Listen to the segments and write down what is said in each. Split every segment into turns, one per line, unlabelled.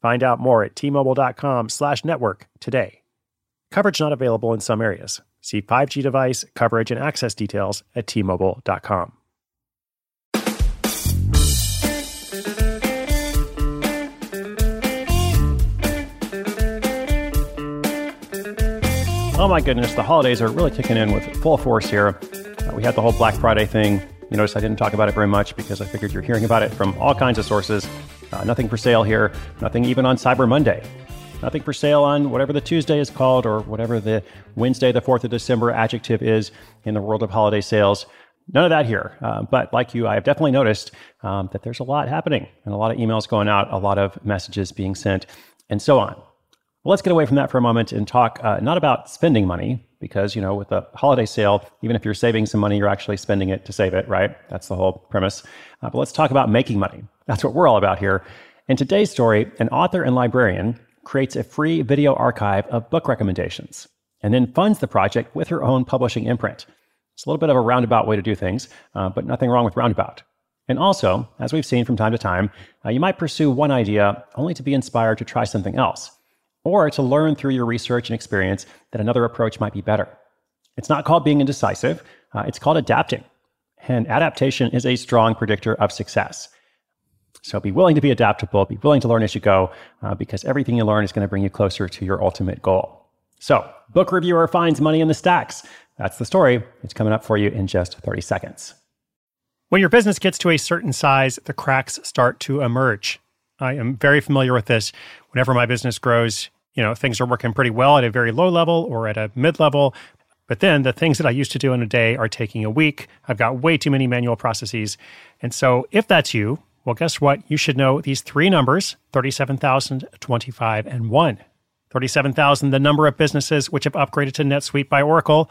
Find out more at tmobile.com slash network today. Coverage not available in some areas. See 5G device, coverage, and access details at tmobile.com. Oh my goodness, the holidays are really kicking in with full force here. Uh, we had the whole Black Friday thing. You notice I didn't talk about it very much because I figured you're hearing about it from all kinds of sources. Uh, nothing for sale here, nothing even on Cyber Monday. Nothing for sale on whatever the Tuesday is called or whatever the Wednesday, the 4th of December adjective is in the world of holiday sales. None of that here. Uh, but like you, I have definitely noticed um, that there's a lot happening and a lot of emails going out, a lot of messages being sent, and so on. Well, let's get away from that for a moment and talk uh, not about spending money, because, you know, with a holiday sale, even if you're saving some money, you're actually spending it to save it, right? That's the whole premise. Uh, but let's talk about making money. That's what we're all about here. In today's story, an author and librarian creates a free video archive of book recommendations and then funds the project with her own publishing imprint. It's a little bit of a roundabout way to do things, uh, but nothing wrong with roundabout. And also, as we've seen from time to time, uh, you might pursue one idea only to be inspired to try something else or to learn through your research and experience that another approach might be better. It's not called being indecisive, uh, it's called adapting. And adaptation is a strong predictor of success. So be willing to be adaptable, be willing to learn as you go, uh, because everything you learn is going to bring you closer to your ultimate goal. So, book reviewer finds money in the stacks. That's the story. It's coming up for you in just 30 seconds. When your business gets to a certain size, the cracks start to emerge. I am very familiar with this. Whenever my business grows, you know, things are working pretty well at a very low level or at a mid level. But then the things that I used to do in a day are taking a week. I've got way too many manual processes. And so if that's you, well, guess what? You should know these three numbers 37,000, 25, and 1. 37,000, the number of businesses which have upgraded to NetSuite by Oracle.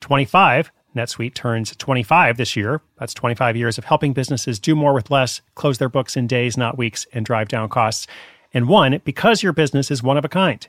25, NetSuite turns 25 this year. That's 25 years of helping businesses do more with less, close their books in days, not weeks, and drive down costs. And one, because your business is one of a kind.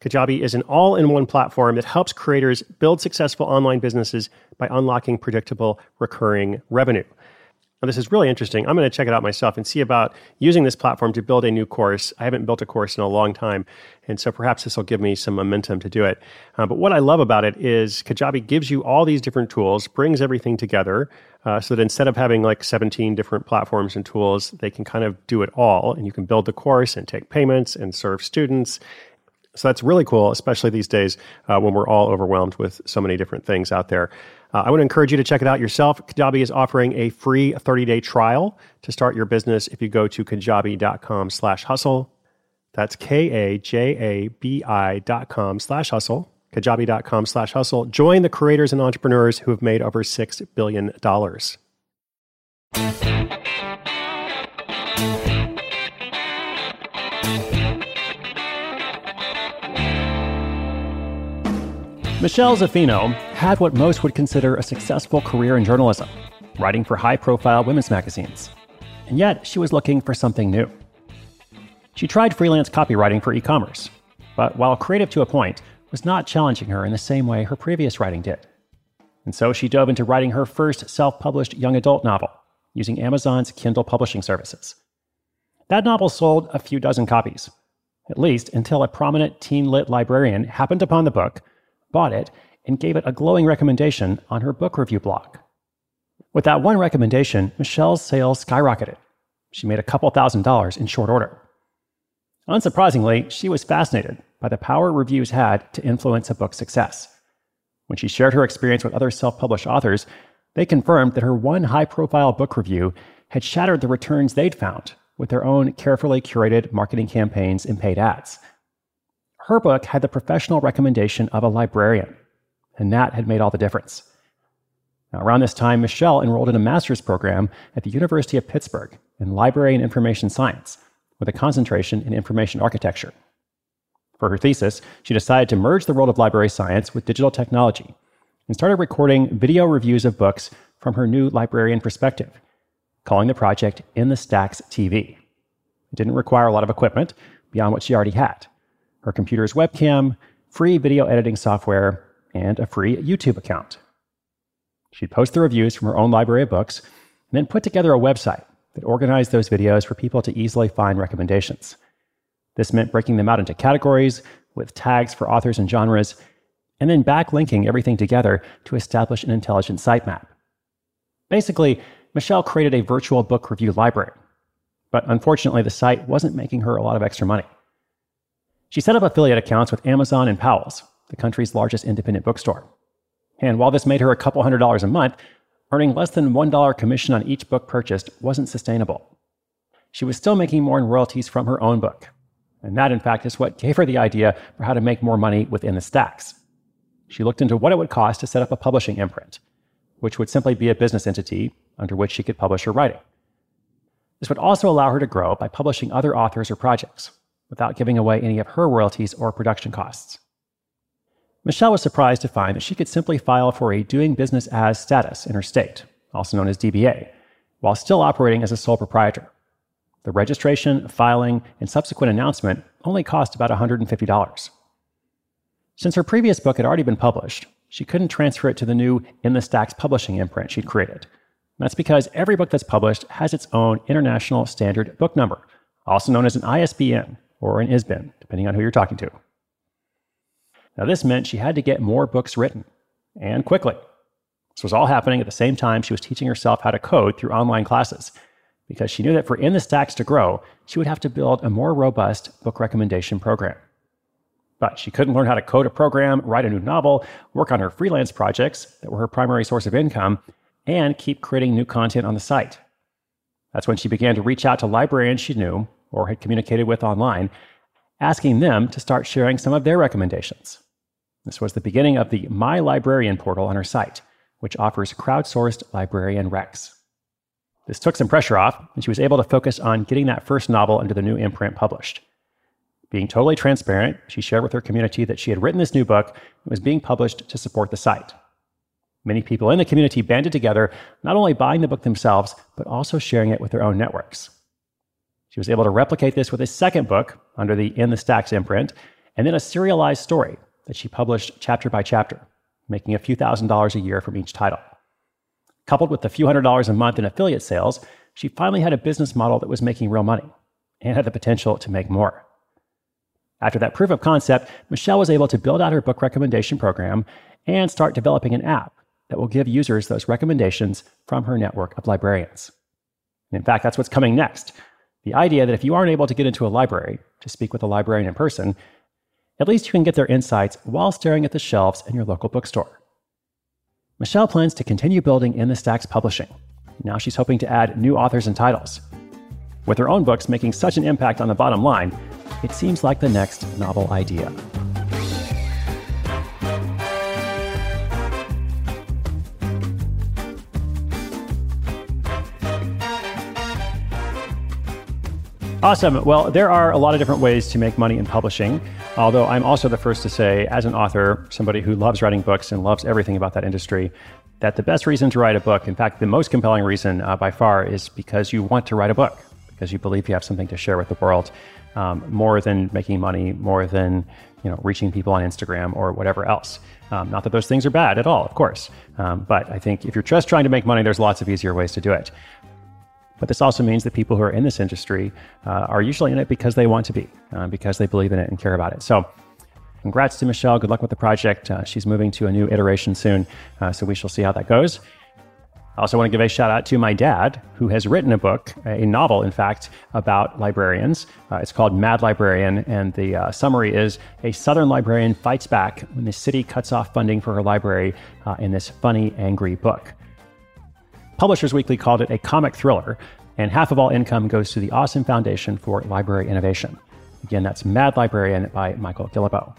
Kajabi is an all in one platform that helps creators build successful online businesses by unlocking predictable recurring revenue. Now, this is really interesting. I'm going to check it out myself and see about using this platform to build a new course. I haven't built a course in a long time, and so perhaps this will give me some momentum to do it. Uh, but what I love about it is Kajabi gives you all these different tools, brings everything together, uh, so that instead of having like 17 different platforms and tools, they can kind of do it all, and you can build the course and take payments and serve students. So that's really cool, especially these days uh, when we're all overwhelmed with so many different things out there. Uh, I would encourage you to check it out yourself. Kajabi is offering a free 30-day trial to start your business if you go to kajabi.com slash hustle. That's K-A-J-A-B-I dot com slash hustle, kajabi.com slash hustle. Join the creators and entrepreneurs who have made over $6 billion. Michelle Zaffino had what most would consider a successful career in journalism, writing for high profile women's magazines. And yet, she was looking for something new. She tried freelance copywriting for e commerce, but while creative to a point, was not challenging her in the same way her previous writing did. And so she dove into writing her first self published young adult novel using Amazon's Kindle publishing services. That novel sold a few dozen copies, at least until a prominent teen lit librarian happened upon the book bought it, and gave it a glowing recommendation on her book review blog. With that one recommendation, Michelle's sales skyrocketed. She made a couple thousand dollars in short order. Unsurprisingly, she was fascinated by the power reviews had to influence a book's success. When she shared her experience with other self published authors, they confirmed that her one high profile book review had shattered the returns they'd found with their own carefully curated marketing campaigns and paid ads. Her book had the professional recommendation of a librarian, and that had made all the difference. Now, around this time, Michelle enrolled in a master's program at the University of Pittsburgh in library and information science with a concentration in information architecture. For her thesis, she decided to merge the world of library science with digital technology and started recording video reviews of books from her new librarian perspective, calling the project In the Stacks TV. It didn't require a lot of equipment beyond what she already had her computer's webcam, free video editing software, and a free YouTube account. She'd post the reviews from her own library of books and then put together a website that organized those videos for people to easily find recommendations. This meant breaking them out into categories with tags for authors and genres, and then backlinking everything together to establish an intelligent sitemap. Basically, Michelle created a virtual book review library, but unfortunately, the site wasn't making her a lot of extra money. She set up affiliate accounts with Amazon and Powell's, the country's largest independent bookstore. And while this made her a couple hundred dollars a month, earning less than $1 commission on each book purchased wasn't sustainable. She was still making more in royalties from her own book. And that, in fact, is what gave her the idea for how to make more money within the stacks. She looked into what it would cost to set up a publishing imprint, which would simply be a business entity under which she could publish her writing. This would also allow her to grow by publishing other authors or projects without giving away any of her royalties or production costs. Michelle was surprised to find that she could simply file for a doing business as status in her state, also known as DBA, while still operating as a sole proprietor. The registration, filing, and subsequent announcement only cost about $150. Since her previous book had already been published, she couldn't transfer it to the new In the Stacks publishing imprint she'd created. That's because every book that's published has its own International Standard Book Number, also known as an ISBN or an ISBN, depending on who you're talking to. Now, this meant she had to get more books written, and quickly. This was all happening at the same time she was teaching herself how to code through online classes, because she knew that for In the Stacks to grow, she would have to build a more robust book recommendation program. But she couldn't learn how to code a program, write a new novel, work on her freelance projects that were her primary source of income, and keep creating new content on the site. That's when she began to reach out to librarians she knew or had communicated with online asking them to start sharing some of their recommendations. This was the beginning of the My Librarian portal on her site, which offers crowdsourced librarian recs. This took some pressure off, and she was able to focus on getting that first novel under the new imprint published. Being totally transparent, she shared with her community that she had written this new book and was being published to support the site. Many people in the community banded together, not only buying the book themselves, but also sharing it with their own networks. She was able to replicate this with a second book under the In the Stacks imprint, and then a serialized story that she published chapter by chapter, making a few thousand dollars a year from each title. Coupled with the few hundred dollars a month in affiliate sales, she finally had a business model that was making real money and had the potential to make more. After that proof of concept, Michelle was able to build out her book recommendation program and start developing an app that will give users those recommendations from her network of librarians. in fact, that's what's coming next the idea that if you aren't able to get into a library to speak with a librarian in person, at least you can get their insights while staring at the shelves in your local bookstore. Michelle plans to continue building in the Stacks publishing. Now she's hoping to add new authors and titles. With her own books making such an impact on the bottom line, it seems like the next novel idea. Awesome. Well, there are a lot of different ways to make money in publishing. Although I'm also the first to say, as an author, somebody who loves writing books and loves everything about that industry, that the best reason to write a book, in fact, the most compelling reason uh, by far, is because you want to write a book, because you believe you have something to share with the world, um, more than making money, more than you know reaching people on Instagram or whatever else. Um, not that those things are bad at all, of course, um, but I think if you're just trying to make money, there's lots of easier ways to do it. But this also means that people who are in this industry uh, are usually in it because they want to be, uh, because they believe in it and care about it. So, congrats to Michelle. Good luck with the project. Uh, she's moving to a new iteration soon, uh, so we shall see how that goes. I also want to give a shout out to my dad, who has written a book, a novel, in fact, about librarians. Uh, it's called Mad Librarian, and the uh, summary is a Southern librarian fights back when the city cuts off funding for her library uh, in this funny, angry book. Publishers Weekly called it a comic thriller, and half of all income goes to the Awesome Foundation for Library Innovation. Again, that's Mad Librarian by Michael Guillebeau.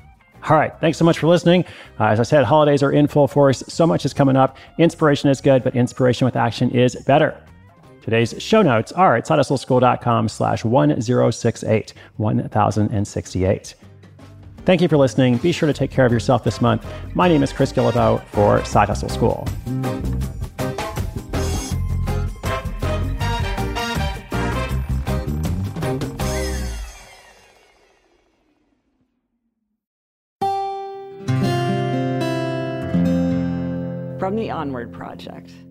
All right. Thanks so much for listening. Uh, as I said, holidays are in full force. So much is coming up. Inspiration is good, but inspiration with action is better. Today's show notes are at sidehustleschool.com slash 1068, 1068. Thank you for listening. Be sure to take care of yourself this month. My name is Chris Guillebeau for Side Hustle School.
Onward Project.